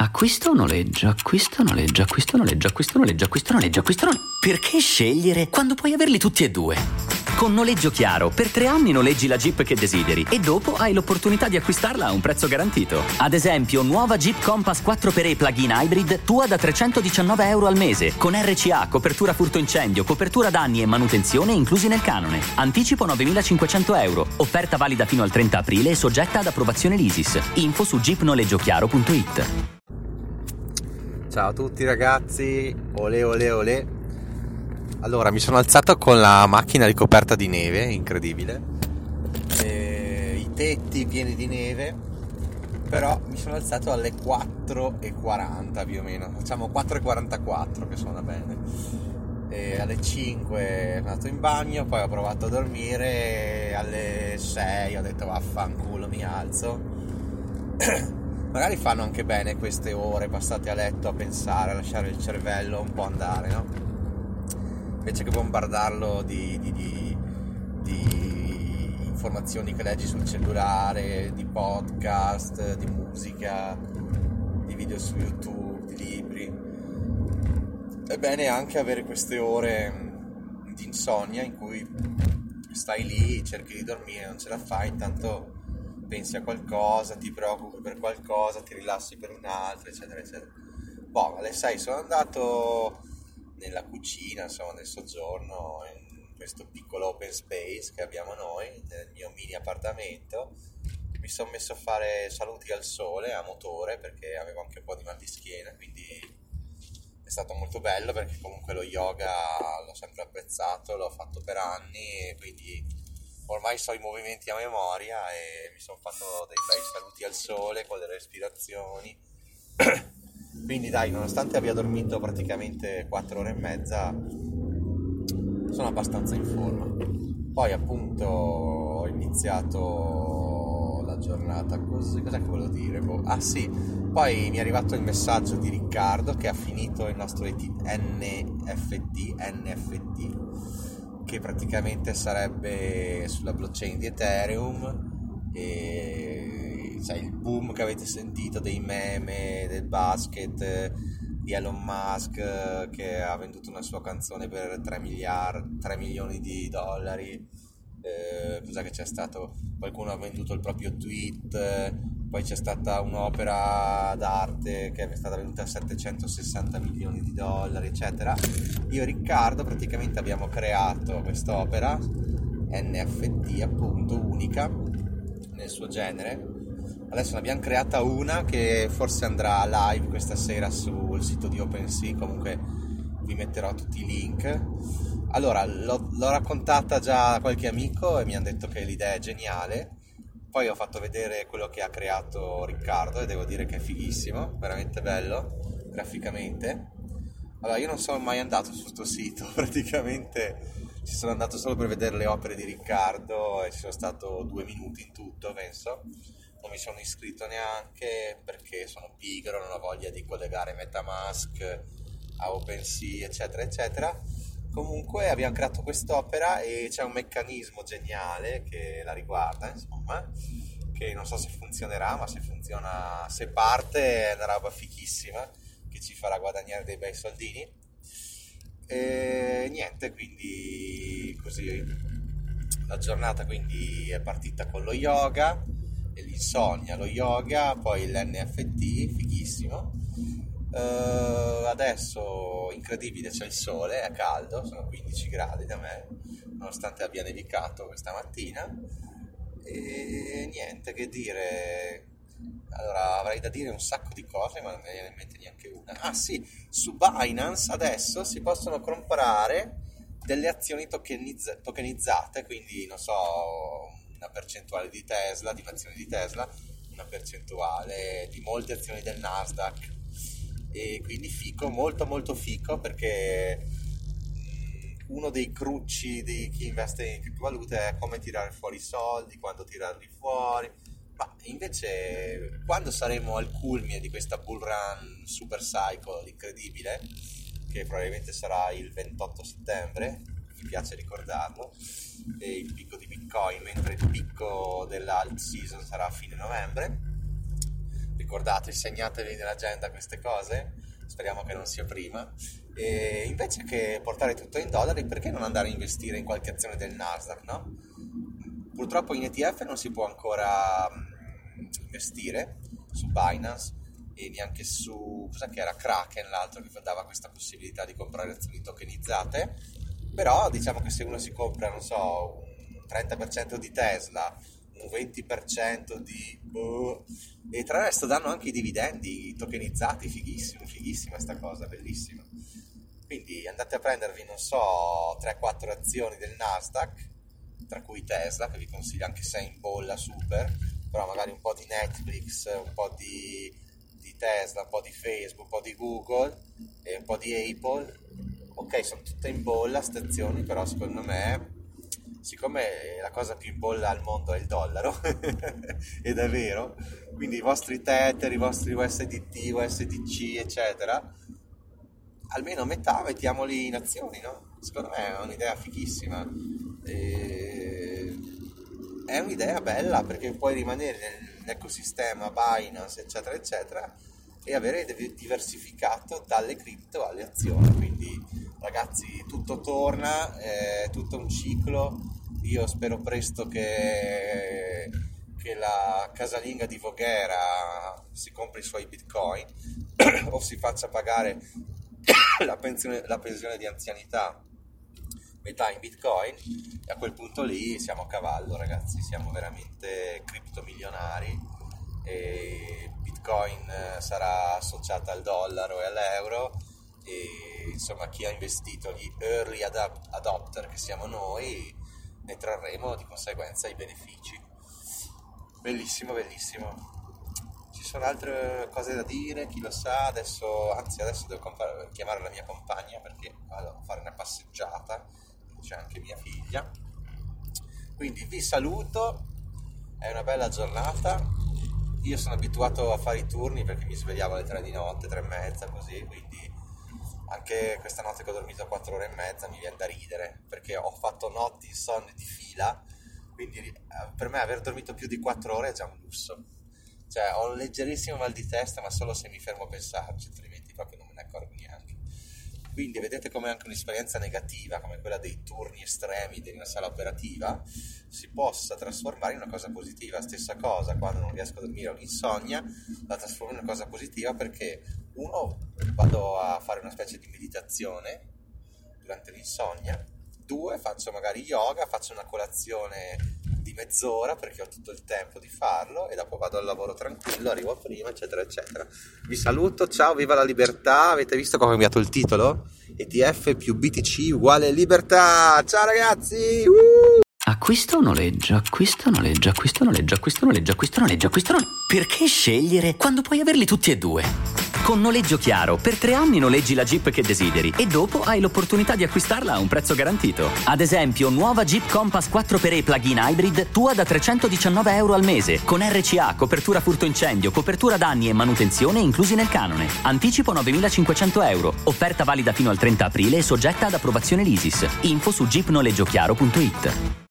Acquisto o noleggio, acquisto o noleggio, acquisto o noleggio, acquisto o noleggio, acquisto o noleggio, acquisto o noleggio. Perché scegliere quando puoi averli tutti e due? Con Noleggio Chiaro, per tre anni noleggi la Jeep che desideri e dopo hai l'opportunità di acquistarla a un prezzo garantito. Ad esempio, nuova Jeep Compass 4xE plug-in hybrid, tua da 319 euro al mese, con RCA, copertura furto incendio, copertura danni e manutenzione inclusi nel canone. Anticipo 9.500 euro. Offerta valida fino al 30 aprile e soggetta ad approvazione l'ISIS. Info su jeepnoleggiochiaro.it. Ciao a tutti ragazzi, ole ole ole. Allora, mi sono alzato con la macchina ricoperta di neve, incredibile. E I tetti pieni di neve, però mi sono alzato alle 4.40 più o meno, facciamo 4.44 che suona bene. E alle 5 sono andato in bagno, poi ho provato a dormire, e alle 6 ho detto vaffanculo mi alzo. magari fanno anche bene queste ore passate a letto a pensare, a lasciare il cervello un po' andare, no? Invece che bombardarlo di, di, di, di informazioni che leggi sul cellulare, di podcast, di musica, di video su YouTube, di libri. È bene anche avere queste ore di insonnia in cui stai lì, cerchi di dormire, non ce la fai, intanto pensi a qualcosa, ti preoccupi per qualcosa, ti rilassi per un altro, eccetera, eccetera. Boh, alle 6 sono andato nella cucina, insomma, nel soggiorno, in questo piccolo open space che abbiamo noi, nel mio mini appartamento. Mi sono messo a fare saluti al sole a motore perché avevo anche un po' di mal di schiena, quindi è stato molto bello perché comunque lo yoga l'ho sempre apprezzato, l'ho fatto per anni e quindi ormai so i movimenti a memoria e mi sono fatto dei bei saluti al sole con le respirazioni. Quindi dai, nonostante abbia dormito praticamente 4 ore e mezza, sono abbastanza in forma. Poi appunto ho iniziato la giornata così, cosa che volevo dire? Boh. Ah sì, poi mi è arrivato il messaggio di Riccardo che ha finito il nostro NFT, NFT che praticamente sarebbe sulla blockchain di Ethereum e cioè, il boom che avete sentito dei meme del basket di Elon Musk che ha venduto una sua canzone per 3, miliardi, 3 milioni di dollari. Eh, cos'è che c'è stato? Qualcuno ha venduto il proprio tweet poi c'è stata un'opera d'arte che è stata venduta a 760 milioni di dollari, eccetera. Io e Riccardo praticamente abbiamo creato quest'opera NFT appunto unica nel suo genere. Adesso ne abbiamo creata una che forse andrà live questa sera sul sito di OpenSea, comunque vi metterò tutti i link. Allora, l'ho, l'ho raccontata già a qualche amico e mi hanno detto che l'idea è geniale poi ho fatto vedere quello che ha creato Riccardo e devo dire che è fighissimo, veramente bello graficamente. Allora, io non sono mai andato su questo sito, praticamente ci sono andato solo per vedere le opere di Riccardo e ci sono stato due minuti in tutto, penso. Non mi sono iscritto neanche perché sono pigro, non ho voglia di collegare Metamask a OpenSea, eccetera, eccetera Comunque abbiamo creato quest'opera e c'è un meccanismo geniale che la riguarda, insomma, che non so se funzionerà, ma se funziona, se parte è una roba fichissima che ci farà guadagnare dei bei soldini. E niente, quindi così la giornata quindi è partita con lo yoga e l'insonnia, lo yoga, poi l'NFT, fighissimo Uh, adesso incredibile c'è il sole, è caldo, sono 15 gradi da me, nonostante abbia nevicato questa mattina. E niente che dire. Allora avrei da dire un sacco di cose, ma non mi viene in mente neanche una. Ah sì, su Binance adesso si possono comprare delle azioni tokenizz- tokenizzate, quindi non so, una percentuale di Tesla, di azioni di Tesla, una percentuale di molte azioni del Nasdaq e quindi fico, molto molto fico perché mm, uno dei crucci di chi investe in criptovalute è come tirare fuori i soldi, quando tirarli fuori, ma invece quando saremo al culmine di questa bull run super cycle incredibile, che probabilmente sarà il 28 settembre, mi piace ricordarlo, e il picco di Bitcoin, mentre il picco dell'alt season sarà a fine novembre, ricordate, segnatevi nell'agenda queste cose, speriamo che non sia prima. E invece che portare tutto in dollari, perché non andare a investire in qualche azione del Nasdaq, no? Purtroppo in ETF non si può ancora mm, investire su Binance e neanche su cosa che era Kraken l'altro che dava questa possibilità di comprare azioni tokenizzate però diciamo che se uno si compra non so un 30% di Tesla un 20% di boh, e tra resto danno anche i dividendi tokenizzati fighissimo fighissima sta cosa bellissima quindi andate a prendervi non so 3-4 azioni del Nasdaq tra cui Tesla che vi consiglio anche se è in bolla super però magari un po' di Netflix un po' di Tesla, un po' di Facebook, un po' di Google e un po' di Apple. Ok, sono tutte in bolla stazioni, però secondo me, siccome la cosa più in bolla al mondo è il dollaro, ed è vero, quindi i vostri Tether, i vostri USDT, USDC, eccetera, almeno metà mettiamoli in azioni, no? Secondo me è un'idea fichissima. E... È un'idea bella perché puoi rimanere nell'ecosistema Binance, eccetera, eccetera, e avere diversificato dalle cripto alle azioni. Quindi ragazzi, tutto torna, è tutto un ciclo. Io spero presto che, che la casalinga di Voghera si compri i suoi bitcoin o si faccia pagare la pensione, la pensione di anzianità metà in bitcoin. E a quel punto lì siamo a cavallo ragazzi siamo veramente criptomilionari. E Bitcoin eh, sarà associata al dollaro e all'euro. E insomma chi ha investito, gli early adopter che siamo noi, ne trarremo di conseguenza i benefici. Bellissimo, bellissimo. Ci sono altre cose da dire, chi lo sa, adesso, anzi adesso devo chiamare la mia compagna perché vado a fare una passeggiata, c'è anche mia figlia. Quindi vi saluto, è una bella giornata, io sono abituato a fare i turni perché mi svegliavo alle 3 di notte, 3 e mezza, così, quindi anche questa notte che ho dormito 4 ore e mezza mi viene da ridere perché ho fatto notti insonni di fila, quindi eh, per me aver dormito più di 4 ore è già un lusso. Cioè, ho un leggerissimo mal di testa, ma solo se mi fermo a pensarci, altrimenti proprio non me ne accorgo neanche. Quindi vedete come anche un'esperienza negativa, come quella dei turni estremi di una sala operativa, si possa trasformare in una cosa positiva. Stessa cosa quando non riesco a dormire o l'insonnia, la trasformo in una cosa positiva perché uno, vado a fare una specie di meditazione durante l'insonnia, due, faccio magari yoga, faccio una colazione di mezz'ora perché ho tutto il tempo di farlo e dopo vado al lavoro tranquillo, arrivo prima, eccetera, eccetera. Vi saluto, ciao, viva la libertà! Avete visto come ho cambiato il titolo? ETF più BTC uguale libertà! Ciao ragazzi! Uh! Acquista o noleggia, acquista o noleggia, acquista o noleggia, acquista o noleggia, acquista o noleggia, acquista o noleggia. Perché scegliere quando puoi averli tutti e due? Con Noleggio Chiaro, per tre anni noleggi la Jeep che desideri e dopo hai l'opportunità di acquistarla a un prezzo garantito. Ad esempio, nuova Jeep Compass 4xE plug-in hybrid tua da 319 euro al mese, con RCA, copertura furto incendio, copertura danni e manutenzione inclusi nel canone. Anticipo 9.500 euro. Offerta valida fino al 30 aprile e soggetta ad approvazione l'ISIS. Info su jeepnoleggiochiaro.it.